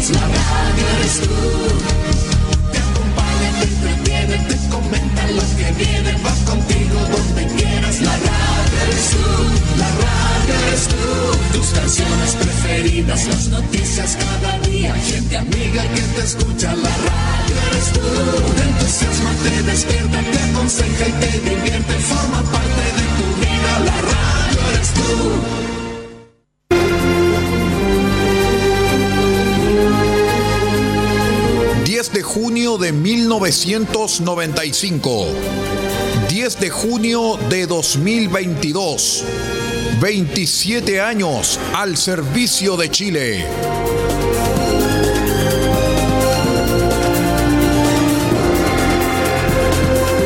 medios, la radio 1995. 10 de junio de 2022. 27 años al servicio de Chile.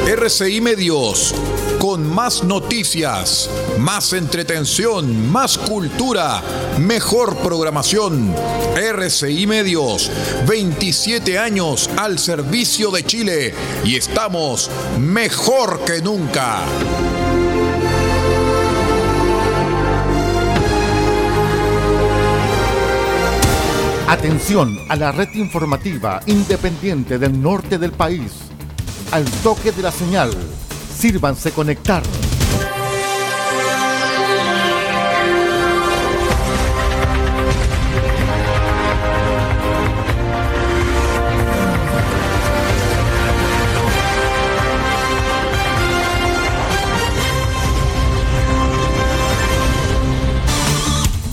RCI Medios, con más noticias, más entretención, más cultura, mejor programación. RCI Medios, 27 años al servicio de Chile y estamos mejor que nunca. Atención a la red informativa independiente del norte del país. Al toque de la señal, sírvanse conectar.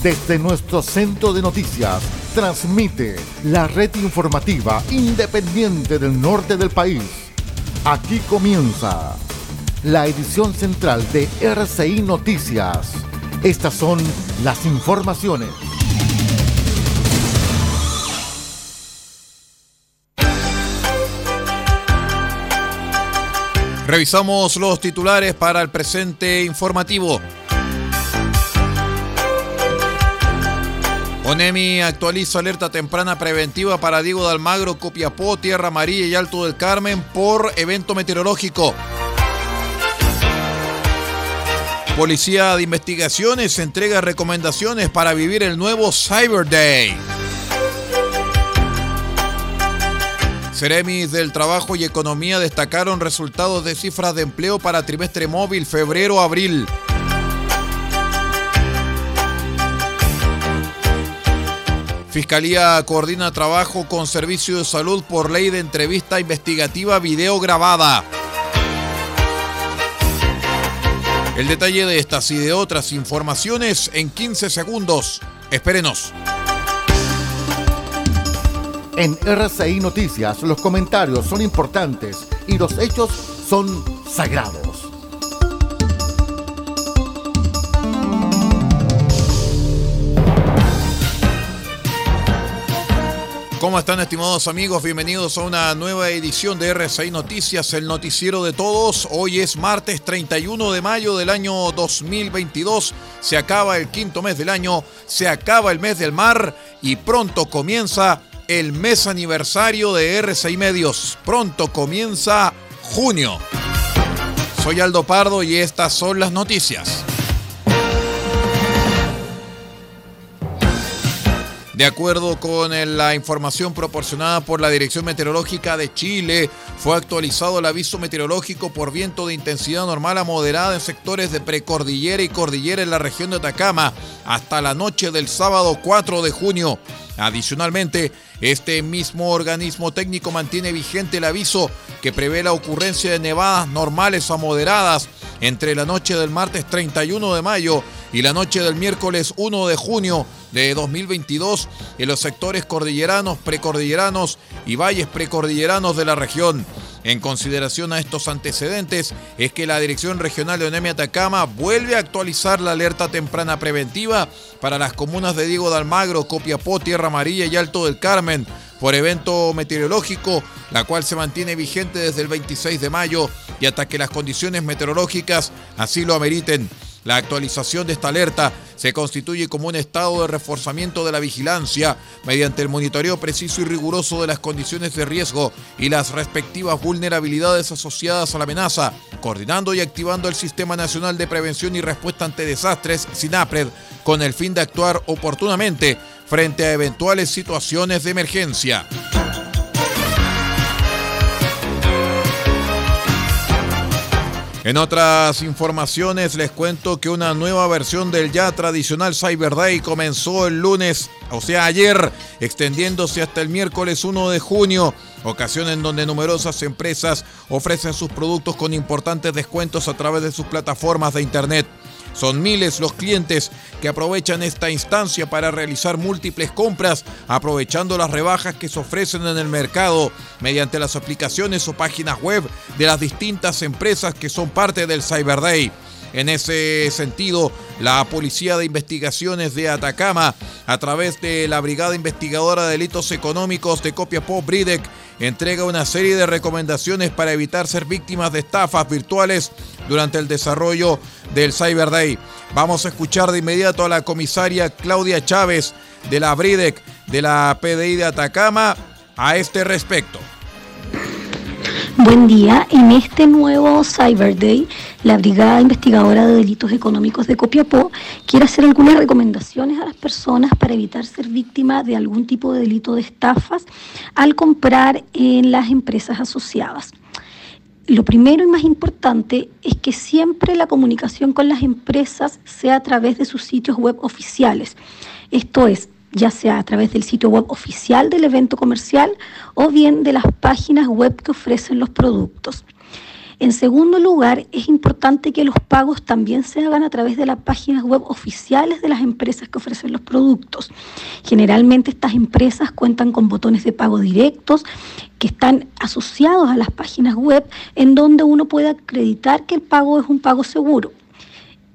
Desde nuestro centro de noticias, transmite la red informativa independiente del norte del país. Aquí comienza la edición central de RCI Noticias. Estas son las informaciones. Revisamos los titulares para el presente informativo. ONEMI actualiza alerta temprana preventiva para Diego de Almagro, Copiapó, Tierra Amarilla y Alto del Carmen por evento meteorológico. Policía de Investigaciones entrega recomendaciones para vivir el nuevo Cyber Day. Ceremis del Trabajo y Economía destacaron resultados de cifras de empleo para trimestre móvil febrero-abril. Fiscalía coordina trabajo con Servicio de Salud por ley de entrevista investigativa video grabada. El detalle de estas y de otras informaciones en 15 segundos. Espérenos. En RCI Noticias los comentarios son importantes y los hechos son sagrados. ¿Cómo están estimados amigos? Bienvenidos a una nueva edición de RCI Noticias, el noticiero de todos. Hoy es martes 31 de mayo del año 2022. Se acaba el quinto mes del año, se acaba el mes del mar y pronto comienza el mes aniversario de RCI Medios. Pronto comienza junio. Soy Aldo Pardo y estas son las noticias. De acuerdo con la información proporcionada por la Dirección Meteorológica de Chile, fue actualizado el aviso meteorológico por viento de intensidad normal a moderada en sectores de precordillera y cordillera en la región de Atacama hasta la noche del sábado 4 de junio. Adicionalmente, este mismo organismo técnico mantiene vigente el aviso que prevé la ocurrencia de nevadas normales a moderadas entre la noche del martes 31 de mayo y la noche del miércoles 1 de junio de 2022 en los sectores cordilleranos, precordilleranos y valles precordilleranos de la región. En consideración a estos antecedentes, es que la Dirección Regional de ONEMI Atacama vuelve a actualizar la alerta temprana preventiva para las comunas de Diego de Almagro, Copiapó, Tierra Amarilla y Alto del Carmen por evento meteorológico, la cual se mantiene vigente desde el 26 de mayo y hasta que las condiciones meteorológicas así lo ameriten. La actualización de esta alerta se constituye como un estado de reforzamiento de la vigilancia mediante el monitoreo preciso y riguroso de las condiciones de riesgo y las respectivas vulnerabilidades asociadas a la amenaza, coordinando y activando el Sistema Nacional de Prevención y Respuesta ante Desastres, SINAPRED, con el fin de actuar oportunamente frente a eventuales situaciones de emergencia. En otras informaciones les cuento que una nueva versión del ya tradicional Cyber Day comenzó el lunes, o sea ayer, extendiéndose hasta el miércoles 1 de junio, ocasión en donde numerosas empresas ofrecen sus productos con importantes descuentos a través de sus plataformas de Internet. Son miles los clientes que aprovechan esta instancia para realizar múltiples compras, aprovechando las rebajas que se ofrecen en el mercado mediante las aplicaciones o páginas web de las distintas empresas que son parte del Cyber Day. En ese sentido, la Policía de Investigaciones de Atacama, a través de la Brigada Investigadora de Delitos Económicos de Copiapó, BRIDEC, entrega una serie de recomendaciones para evitar ser víctimas de estafas virtuales durante el desarrollo del Cyber Day. Vamos a escuchar de inmediato a la comisaria Claudia Chávez de la BRIDEC de la PDI de Atacama a este respecto. Buen día. En este nuevo Cyber Day, la Brigada Investigadora de Delitos Económicos de Copiapó quiere hacer algunas recomendaciones a las personas para evitar ser víctima de algún tipo de delito de estafas al comprar en las empresas asociadas. Lo primero y más importante es que siempre la comunicación con las empresas sea a través de sus sitios web oficiales. Esto es, ya sea a través del sitio web oficial del evento comercial o bien de las páginas web que ofrecen los productos. En segundo lugar, es importante que los pagos también se hagan a través de las páginas web oficiales de las empresas que ofrecen los productos. Generalmente estas empresas cuentan con botones de pago directos que están asociados a las páginas web en donde uno puede acreditar que el pago es un pago seguro.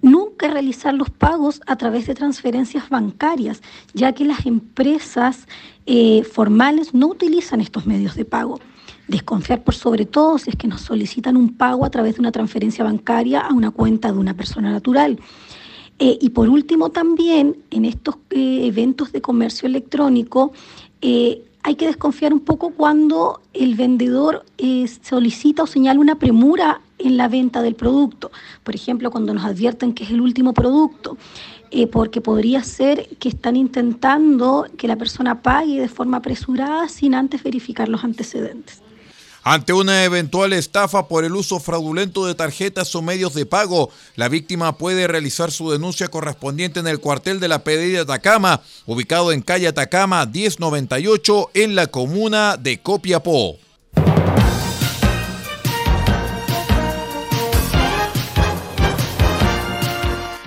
Nunca realizar los pagos a través de transferencias bancarias, ya que las empresas eh, formales no utilizan estos medios de pago. Desconfiar por sobre todo si es que nos solicitan un pago a través de una transferencia bancaria a una cuenta de una persona natural. Eh, y por último también en estos eh, eventos de comercio electrónico hay que desconfiar un poco cuando el vendedor solicita o señala una premura en la venta del producto. Por ejemplo, cuando nos advierten que es el último producto. porque podría ser que están intentando que la persona pague de forma apresurada sin antes verificar los antecedentes. Ante una eventual estafa por el uso fraudulento de tarjetas o medios de pago, la víctima puede realizar su denuncia correspondiente en el cuartel de la PDI de Atacama, ubicado en calle Atacama 1098 en la comuna de Copiapó.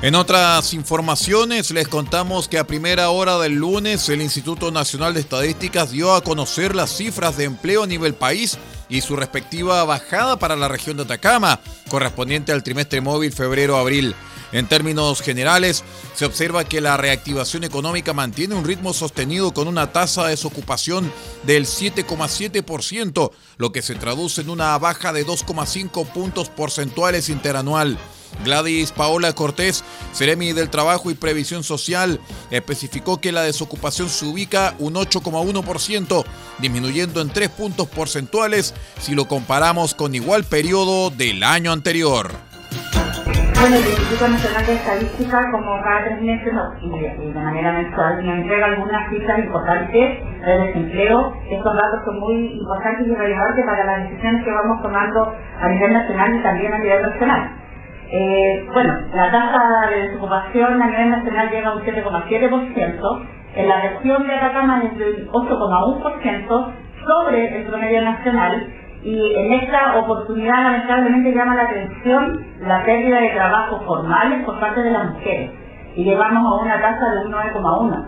En otras informaciones les contamos que a primera hora del lunes el Instituto Nacional de Estadísticas dio a conocer las cifras de empleo a nivel país y su respectiva bajada para la región de Atacama, correspondiente al trimestre móvil febrero-abril. En términos generales, se observa que la reactivación económica mantiene un ritmo sostenido con una tasa de desocupación del 7,7%, lo que se traduce en una baja de 2,5 puntos porcentuales interanual. Gladys Paola Cortés, Ceremi del Trabajo y Previsión Social, especificó que la desocupación se ubica un 8,1%, disminuyendo en 3 puntos porcentuales si lo comparamos con igual periodo del año anterior. Bueno, el Instituto Nacional de Estadística, como cada tres meses y de manera mensual, nos entrega algunas cifras importantes del desempleo. Estos datos son muy importantes y relevantes para las decisiones que vamos tomando a nivel nacional y también a nivel regional. Eh, bueno, la tasa de desocupación a nivel nacional llega a un 7,7%, en la región de Atacama es del 8,1% sobre el promedio nacional. Y en esta oportunidad lamentablemente llama la atención la pérdida de trabajos formales por parte de las mujeres. Y llevamos a una tasa de un 9,1.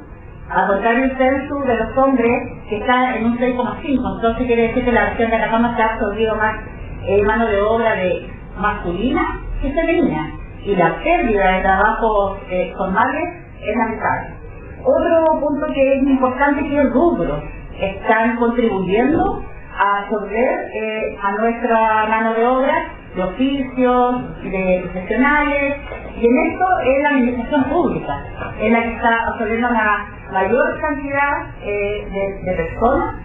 Al contrario, el censo de los hombres que está en un 6,5, entonces quiere decir que la región de Atacama se ha absorbido más eh, mano de obra de masculina que femenina y la pérdida de trabajos eh, formales es lamentable. Otro punto que es importante es que los rubros están contribuyendo a absorber eh, a nuestra mano de obra de oficios, de profesionales, y en esto es la administración pública, en la que está absorbiendo la mayor cantidad eh, de personas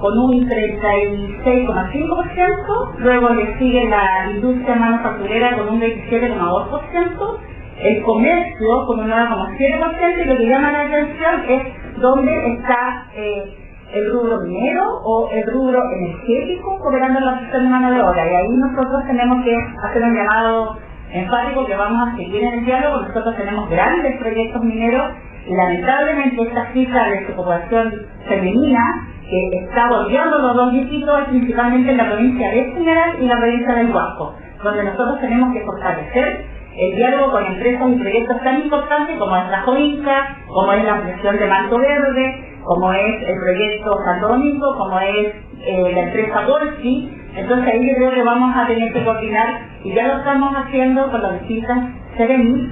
con un 36,5%, luego le sigue la industria manufacturera con un 27,2%, el comercio con un 9,7% y lo que llama la atención es donde está eh, el rubro minero o el rubro energético cooperando en la gestión de mano de obra. Y ahí nosotros tenemos que hacer un llamado enfático que vamos a seguir en el diálogo. Nosotros tenemos grandes proyectos mineros lamentablemente esta cifra de ocupación femenina que está volviendo los dos es principalmente en la provincia de General y la provincia del Huasco, donde nosotros tenemos que fortalecer el diálogo con empresas y proyectos tan importantes como es la Joinca, como es la ampliación de Manto Verde, como es el proyecto Santo Domingo, como es eh, la empresa Golfi. Entonces ahí yo creo que vamos a tener que coordinar, y ya lo estamos haciendo con las distintas Seremi,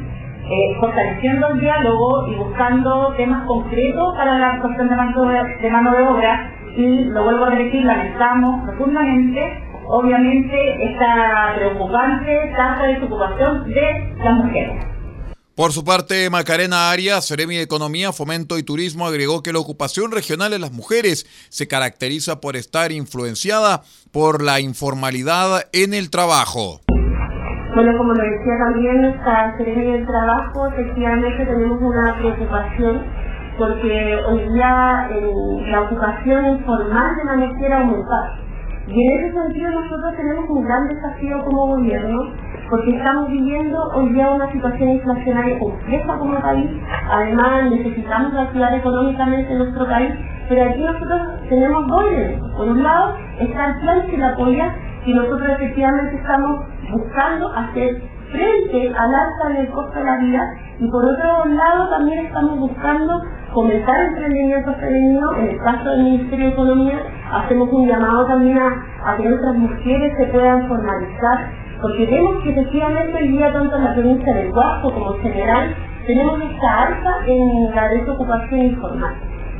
eh, fortaleciendo el diálogo y buscando temas concretos para la mano de, mano de obra. Y lo vuelvo a repetir, lamentamos profundamente, obviamente, esta preocupante tasa de desocupación de las mujeres. Por su parte, Macarena Arias, Seremi de Economía, Fomento y Turismo, agregó que la ocupación regional de las mujeres se caracteriza por estar influenciada por la informalidad en el trabajo. Bueno, como lo decía también nuestra Seremi del Trabajo, efectivamente tenemos una preocupación porque hoy día eh, la ocupación informal de manera quiere aumentar. Y en ese sentido nosotros tenemos un gran desafío como gobierno porque estamos viviendo hoy día una situación inflacionaria compleja como país, además necesitamos reactivar económicamente nuestro país, pero aquí nosotros tenemos dos Por un lado está el plan que la apoya y nosotros efectivamente estamos buscando hacer frente al alza del costo de la vida y por otro lado también estamos buscando comenzar emprendimiento femenino, en el caso del Ministerio de Economía hacemos un llamado también a, que nuestras mujeres se puedan formalizar porque vemos que efectivamente hoy día tanto en la provincia del Guasco como en general tenemos esta alta en la desocupación informal.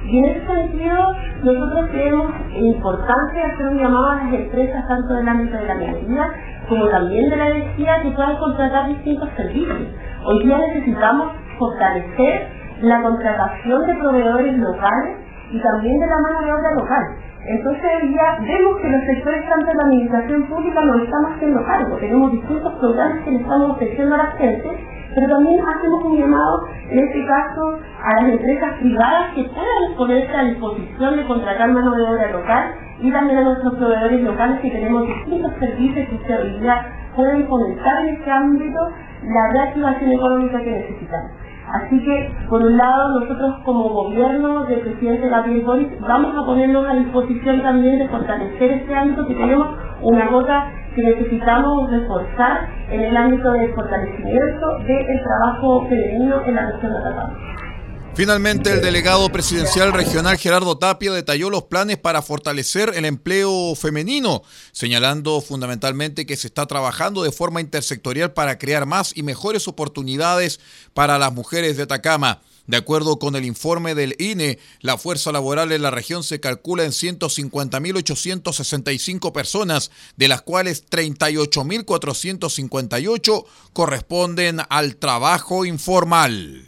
Y en ese sentido, nosotros creemos importante hacer un llamado a las empresas, tanto del ámbito de la minería como también de la energía, que puedan contratar distintos servicios. Hoy día necesitamos fortalecer la contratación de proveedores locales y también de la mano de obra local. Entonces ya vemos que los sectores tanto de la administración pública nos estamos haciendo cargo, tenemos distintos programas que le estamos ofreciendo a la gente, pero también hacemos un llamado, en este caso, a las empresas privadas que puedan ponerse a disposición de contratar mano de obra local y también a nuestros proveedores locales que tenemos distintos servicios que día pueden comenzar en este ámbito la reactivación económica que necesitamos. Así que, por un lado, nosotros como gobierno del presidente Gabriel Boris vamos a ponernos a disposición también de fortalecer este ámbito que tenemos una gota que necesitamos reforzar en el ámbito del fortalecimiento del trabajo femenino en la región de Atacama. Finalmente, el delegado presidencial regional Gerardo Tapia detalló los planes para fortalecer el empleo femenino, señalando fundamentalmente que se está trabajando de forma intersectorial para crear más y mejores oportunidades para las mujeres de Atacama. De acuerdo con el informe del INE, la fuerza laboral en la región se calcula en 150.865 personas, de las cuales 38.458 corresponden al trabajo informal.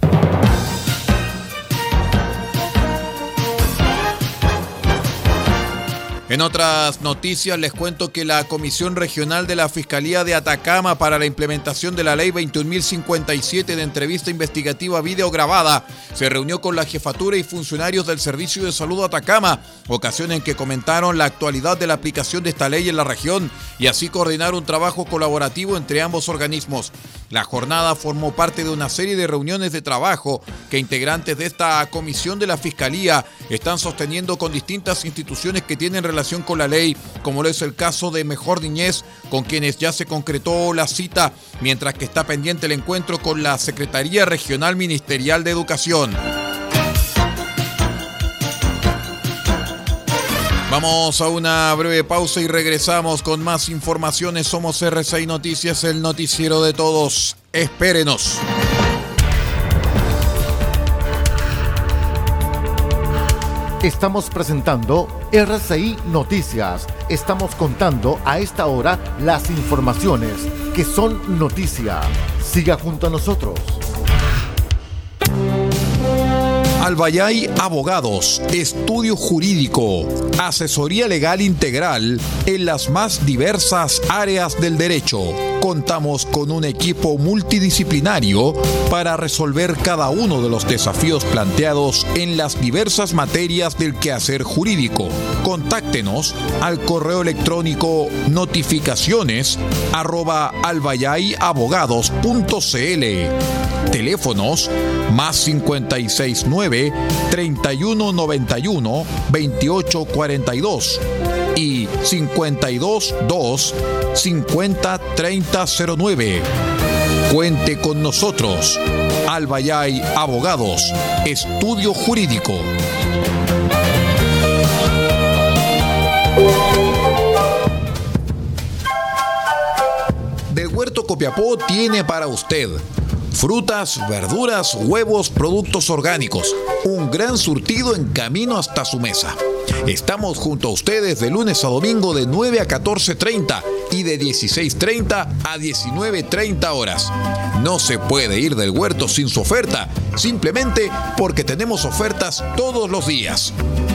En otras noticias les cuento que la Comisión Regional de la Fiscalía de Atacama para la implementación de la Ley 21.057 de entrevista investigativa videograbada se reunió con la jefatura y funcionarios del Servicio de Salud Atacama, ocasión en que comentaron la actualidad de la aplicación de esta ley en la región y así coordinar un trabajo colaborativo entre ambos organismos. La jornada formó parte de una serie de reuniones de trabajo que integrantes de esta comisión de la Fiscalía están sosteniendo con distintas instituciones que tienen relación con la ley, como lo es el caso de Mejor Niñez, con quienes ya se concretó la cita, mientras que está pendiente el encuentro con la Secretaría Regional Ministerial de Educación. Vamos a una breve pausa y regresamos con más informaciones. Somos R6 Noticias, el noticiero de todos. Espérenos. Estamos presentando RCI Noticias. Estamos contando a esta hora las informaciones que son noticia. Siga junto a nosotros. Albayay Abogados, estudio jurídico, asesoría legal integral en las más diversas áreas del derecho. Contamos con un equipo multidisciplinario para resolver cada uno de los desafíos planteados en las diversas materias del quehacer jurídico. Contáctenos al correo electrónico notificaciones albayayabogados.cl Teléfonos más 569 3191 2842 y 522 50 3009. Cuente con nosotros. Albayay Abogados, Estudio Jurídico. Del Huerto Copiapó tiene para usted frutas, verduras, huevos, productos orgánicos. Un gran surtido en camino hasta su mesa. Estamos junto a ustedes de lunes a domingo de 9 a 14.30 y de 16.30 a 19.30 horas. No se puede ir del huerto sin su oferta, simplemente porque tenemos ofertas todos los días.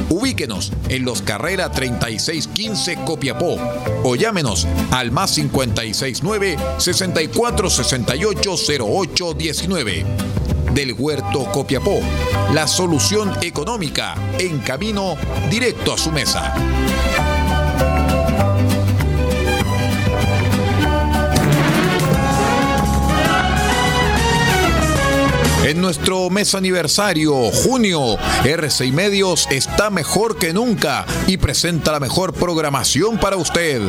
Ubíquenos en los Carrera 3615 Copiapó o llámenos al más 569 6468 0819 del Huerto Copiapó. La solución económica en camino directo a su mesa. En nuestro mes aniversario, junio, RCI Medios está mejor que nunca y presenta la mejor programación para usted.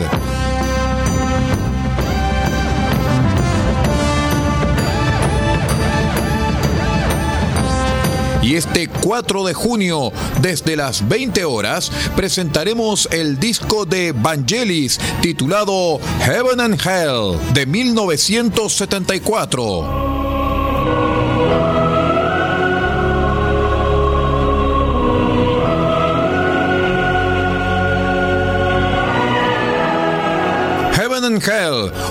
Y este 4 de junio, desde las 20 horas, presentaremos el disco de Vangelis titulado Heaven and Hell de 1974.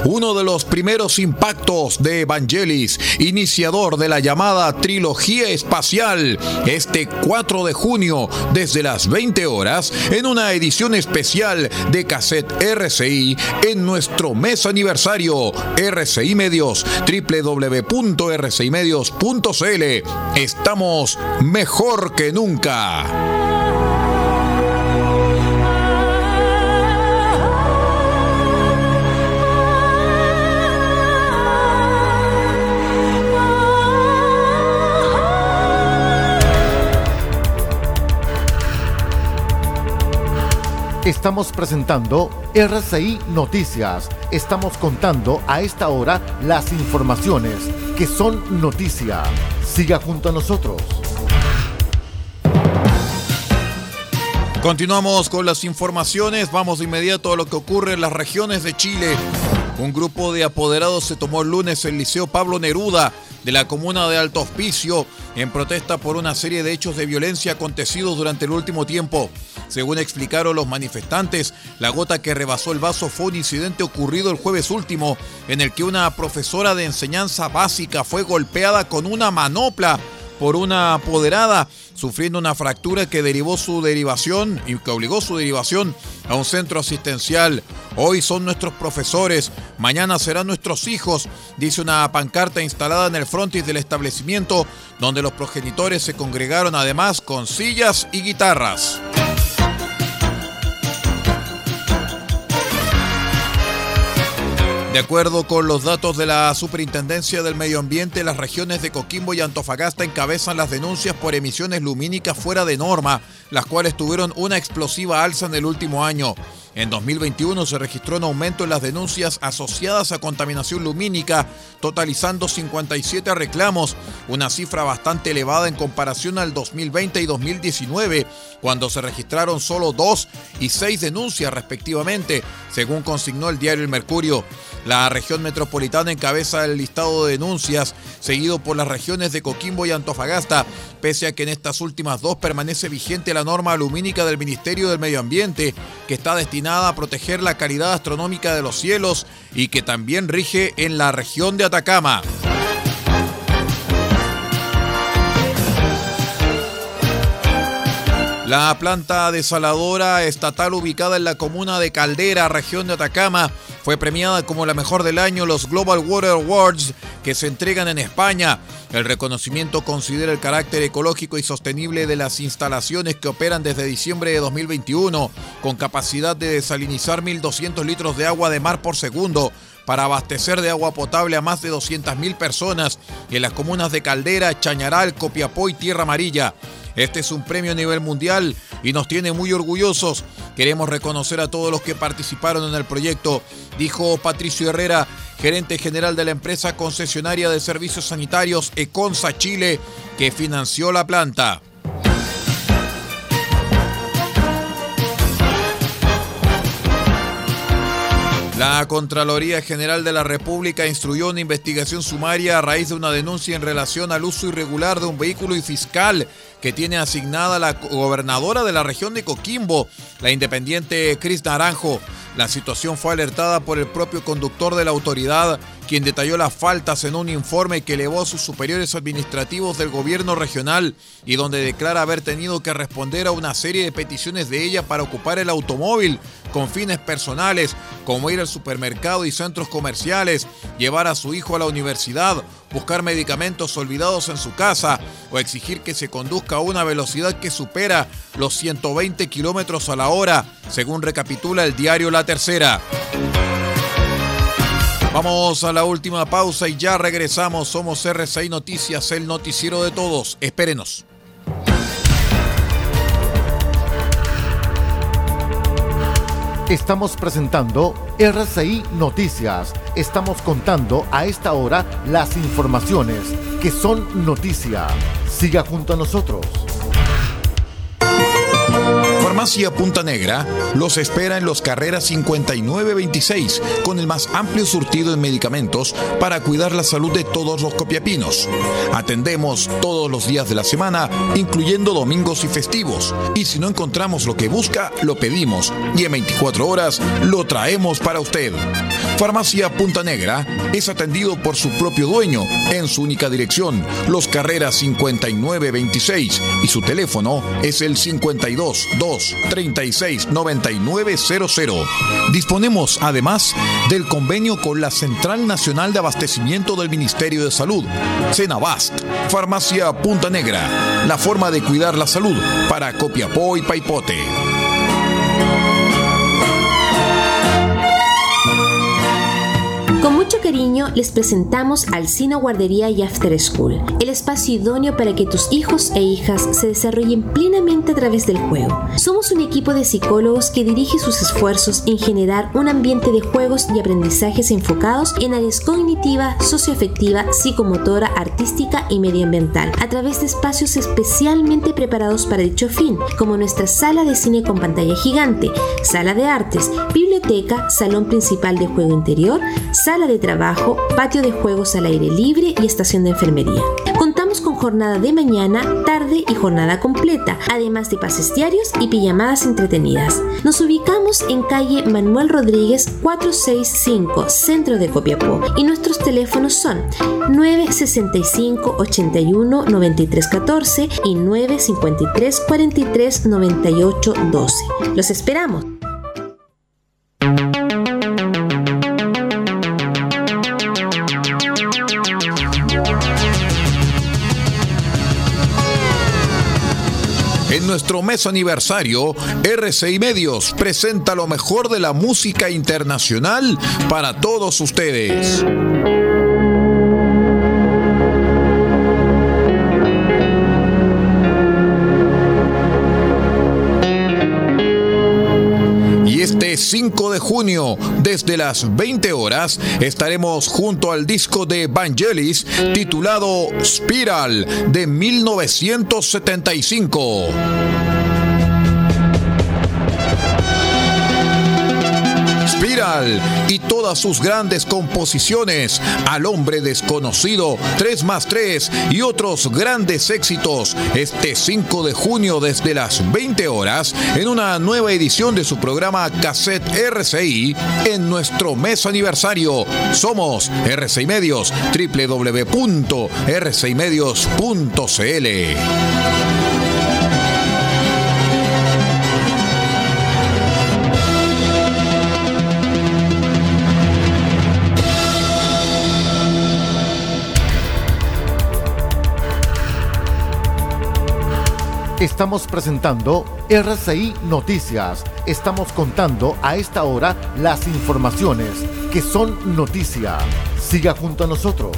Uno de los primeros impactos de Evangelis, iniciador de la llamada trilogía espacial, este 4 de junio desde las 20 horas en una edición especial de cassette RCI en nuestro mes aniversario RCI Medios www.rcimedios.cl. Estamos mejor que nunca. Estamos presentando RCI Noticias. Estamos contando a esta hora las informaciones que son noticia. Siga junto a nosotros. Continuamos con las informaciones. Vamos de inmediato a lo que ocurre en las regiones de Chile. Un grupo de apoderados se tomó el lunes el Liceo Pablo Neruda de la comuna de Alto Hospicio en protesta por una serie de hechos de violencia acontecidos durante el último tiempo. Según explicaron los manifestantes, la gota que rebasó el vaso fue un incidente ocurrido el jueves último en el que una profesora de enseñanza básica fue golpeada con una manopla por una apoderada, sufriendo una fractura que derivó su derivación y que obligó su derivación a un centro asistencial. Hoy son nuestros profesores, mañana serán nuestros hijos, dice una pancarta instalada en el frontis del establecimiento, donde los progenitores se congregaron además con sillas y guitarras. De acuerdo con los datos de la Superintendencia del Medio Ambiente, las regiones de Coquimbo y Antofagasta encabezan las denuncias por emisiones lumínicas fuera de norma, las cuales tuvieron una explosiva alza en el último año. En 2021 se registró un aumento en las denuncias asociadas a contaminación lumínica, totalizando 57 reclamos, una cifra bastante elevada en comparación al 2020 y 2019, cuando se registraron solo dos y seis denuncias respectivamente, según consignó el diario El Mercurio. La región metropolitana encabeza el listado de denuncias, seguido por las regiones de Coquimbo y Antofagasta, pese a que en estas últimas dos permanece vigente la norma lumínica del Ministerio del Medio Ambiente, que está destinada a proteger la calidad astronómica de los cielos y que también rige en la región de Atacama. La planta desaladora estatal ubicada en la comuna de Caldera, región de Atacama, fue premiada como la mejor del año los Global Water Awards que se entregan en España. El reconocimiento considera el carácter ecológico y sostenible de las instalaciones que operan desde diciembre de 2021, con capacidad de desalinizar 1.200 litros de agua de mar por segundo para abastecer de agua potable a más de 200.000 personas en las comunas de Caldera, Chañaral, Copiapó y Tierra Amarilla. Este es un premio a nivel mundial y nos tiene muy orgullosos. Queremos reconocer a todos los que participaron en el proyecto, dijo Patricio Herrera, gerente general de la empresa concesionaria de servicios sanitarios Econsa Chile, que financió la planta. La Contraloría General de la República instruyó una investigación sumaria a raíz de una denuncia en relación al uso irregular de un vehículo y fiscal que tiene asignada la gobernadora de la región de Coquimbo, la independiente Cris Naranjo. La situación fue alertada por el propio conductor de la autoridad, quien detalló las faltas en un informe que elevó a sus superiores administrativos del gobierno regional y donde declara haber tenido que responder a una serie de peticiones de ella para ocupar el automóvil con fines personales, como ir al supermercado y centros comerciales, llevar a su hijo a la universidad, buscar medicamentos olvidados en su casa o exigir que se conduzca a una velocidad que supera los 120 kilómetros a la hora, según recapitula el diario La Tercera. Vamos a la última pausa y ya regresamos. Somos RCI Noticias, el noticiero de todos. Espérenos. Estamos presentando RCI Noticias. Estamos contando a esta hora las informaciones que son noticia. Siga junto a nosotros. Farmacia Punta Negra los espera en los carreras 5926 con el más amplio surtido en medicamentos para cuidar la salud de todos los copiapinos. Atendemos todos los días de la semana, incluyendo domingos y festivos. Y si no encontramos lo que busca, lo pedimos y en 24 horas lo traemos para usted. Farmacia Punta Negra es atendido por su propio dueño en su única dirección, Los Carreras 5926 y su teléfono es el 52 2 36 9900. Disponemos además del convenio con la Central Nacional de Abastecimiento del Ministerio de Salud, Cenabast, Farmacia Punta Negra, la forma de cuidar la salud para Copiapó y Paipote. Con mucho cariño les presentamos al Sino Guardería y After School, el espacio idóneo para que tus hijos e hijas se desarrollen plenamente a través del juego. Somos un equipo de psicólogos que dirige sus esfuerzos en generar un ambiente de juegos y aprendizajes enfocados en áreas cognitiva, socioafectiva, psicomotora, artística y medioambiental, a través de espacios especialmente preparados para dicho fin, como nuestra sala de cine con pantalla gigante, sala de artes, biblioteca, salón principal de juego interior, sala de trabajo, patio de juegos al aire libre y estación de enfermería. Contamos con jornada de mañana, tarde y jornada completa, además de pases diarios y pijamadas entretenidas. Nos ubicamos en calle Manuel Rodríguez 465, centro de Copiapó, y nuestros teléfonos son 965 81 93 14 y 953 43 98 12. Los esperamos. Nuestro mes aniversario, RCI Medios presenta lo mejor de la música internacional para todos ustedes. Junio, desde las 20 horas, estaremos junto al disco de Vangelis titulado Spiral de 1975. Y todas sus grandes composiciones, Al hombre desconocido, 3 más 3 y otros grandes éxitos este 5 de junio desde las 20 horas en una nueva edición de su programa Cassette RCI en nuestro mes aniversario. Somos RCI Medios, www.rcimedios.cl.。Estamos presentando RCI Noticias. Estamos contando a esta hora las informaciones que son noticia. Siga junto a nosotros.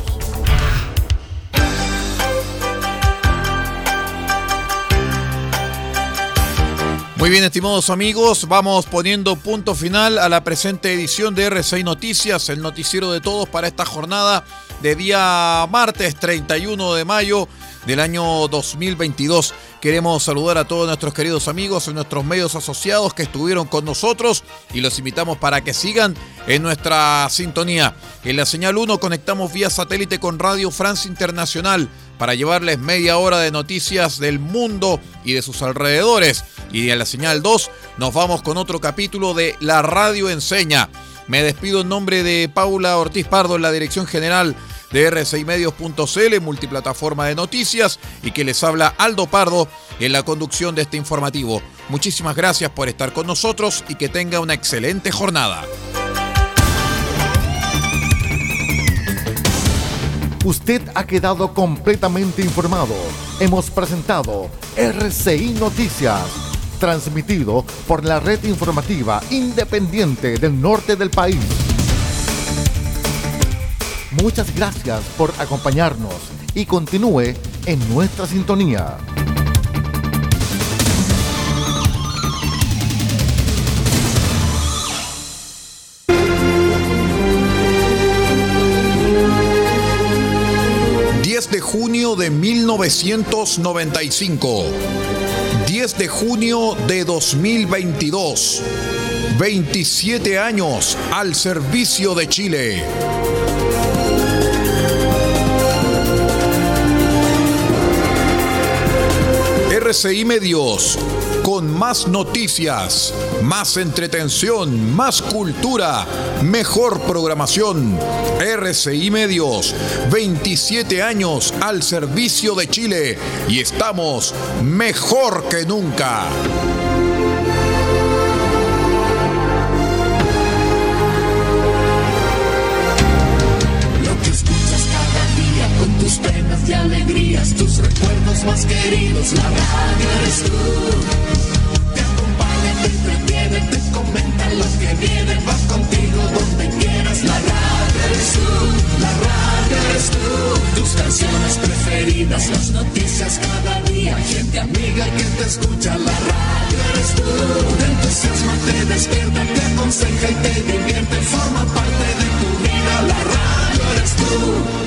Muy bien, estimados amigos, vamos poniendo punto final a la presente edición de R6 Noticias, el noticiero de todos para esta jornada de día martes 31 de mayo del año 2022. Queremos saludar a todos nuestros queridos amigos en nuestros medios asociados que estuvieron con nosotros y los invitamos para que sigan en nuestra sintonía. En la señal 1 conectamos vía satélite con Radio France Internacional para llevarles media hora de noticias del mundo y de sus alrededores. Y en la señal 2 nos vamos con otro capítulo de La Radio Enseña. Me despido en nombre de Paula Ortiz Pardo en la dirección general de r6medios.cl, multiplataforma de noticias, y que les habla Aldo Pardo en la conducción de este informativo. Muchísimas gracias por estar con nosotros y que tenga una excelente jornada. Usted ha quedado completamente informado. Hemos presentado RCI Noticias, transmitido por la red informativa independiente del norte del país. Muchas gracias por acompañarnos y continúe en nuestra sintonía. 10 de junio de 1995. 10 de junio de 2022. 27 años al servicio de Chile. RCI Medios, con más noticias, más entretención, más cultura, mejor programación. RCI Medios, 27 años al servicio de Chile y estamos mejor que nunca. Más queridos, la radio eres tú. Te acompaña, te entretiene, te comenta lo que viene, va contigo donde quieras, la radio eres tú, la radio eres tú. Tus canciones preferidas, las noticias cada día, gente amiga que te escucha, la radio eres tú. Te entusiasma, te despierta, te aconseja y te divierte, forma parte de tu vida, la radio eres tú.